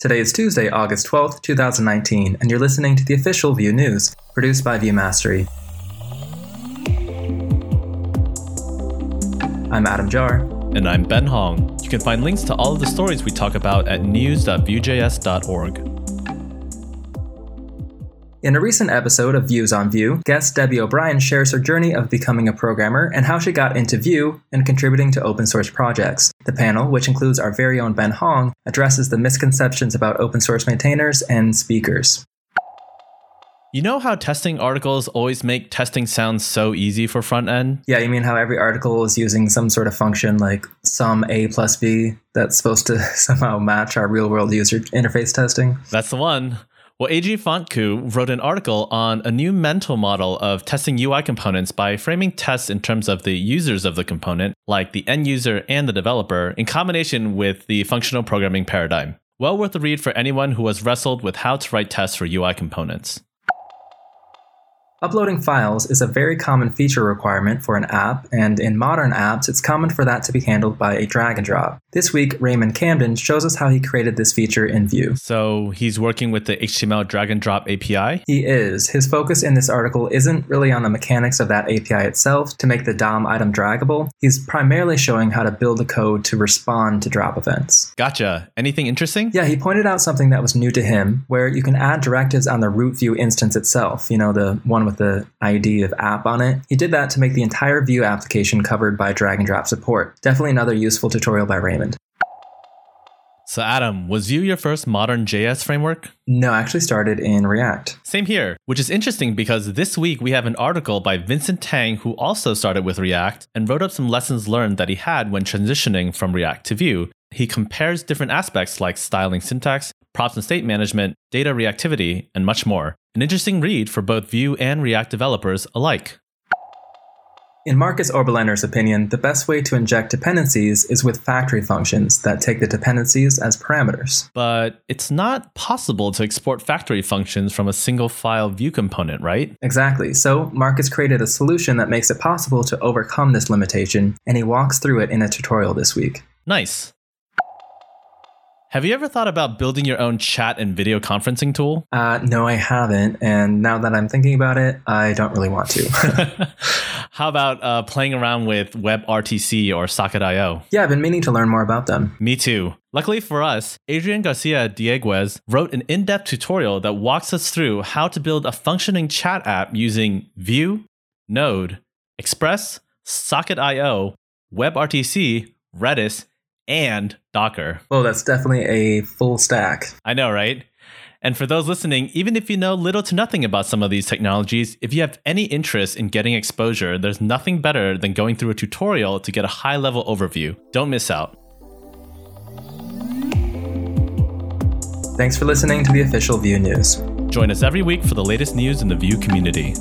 Today is Tuesday, August 12th, 2019, and you're listening to the official Vue News, produced by Vue Mastery. I'm Adam Jahr. And I'm Ben Hong. You can find links to all of the stories we talk about at news.vuejs.org. In a recent episode of Views on Vue, guest Debbie O'Brien shares her journey of becoming a programmer and how she got into Vue and contributing to open source projects. The panel, which includes our very own Ben Hong, addresses the misconceptions about open source maintainers and speakers. You know how testing articles always make testing sound so easy for front end? Yeah, you mean how every article is using some sort of function like sum a plus b that's supposed to somehow match our real world user interface testing? That's the one. Well, AG Fontku wrote an article on a new mental model of testing UI components by framing tests in terms of the users of the component, like the end user and the developer, in combination with the functional programming paradigm. Well worth a read for anyone who has wrestled with how to write tests for UI components. Uploading files is a very common feature requirement for an app, and in modern apps, it's common for that to be handled by a drag and drop. This week, Raymond Camden shows us how he created this feature in Vue. So he's working with the HTML drag and drop API? He is. His focus in this article isn't really on the mechanics of that API itself to make the DOM item draggable. He's primarily showing how to build the code to respond to drop events. Gotcha. Anything interesting? Yeah, he pointed out something that was new to him, where you can add directives on the root Vue instance itself, you know, the one with the ID of app on it. He did that to make the entire Vue application covered by drag and drop support. Definitely another useful tutorial by Raymond. So, Adam, was Vue your first modern JS framework? No, I actually started in React. Same here, which is interesting because this week we have an article by Vincent Tang who also started with React and wrote up some lessons learned that he had when transitioning from React to Vue. He compares different aspects like styling syntax, props and state management, data reactivity, and much more. An interesting read for both Vue and React developers alike. In Marcus Oberlehner's opinion, the best way to inject dependencies is with factory functions that take the dependencies as parameters. But it's not possible to export factory functions from a single file Vue component, right? Exactly. So Marcus created a solution that makes it possible to overcome this limitation, and he walks through it in a tutorial this week. Nice. Have you ever thought about building your own chat and video conferencing tool? Uh, no, I haven't. And now that I'm thinking about it, I don't really want to. How about uh, playing around with WebRTC or Socket.io? Yeah, I've been meaning to learn more about them. Me too. Luckily for us, Adrian Garcia Dieguez wrote an in depth tutorial that walks us through how to build a functioning chat app using Vue, Node, Express, Socket.io, WebRTC, Redis, and Docker. Well, that's definitely a full stack. I know, right? And for those listening, even if you know little to nothing about some of these technologies, if you have any interest in getting exposure, there's nothing better than going through a tutorial to get a high level overview. Don't miss out. Thanks for listening to the official Vue News. Join us every week for the latest news in the Vue community.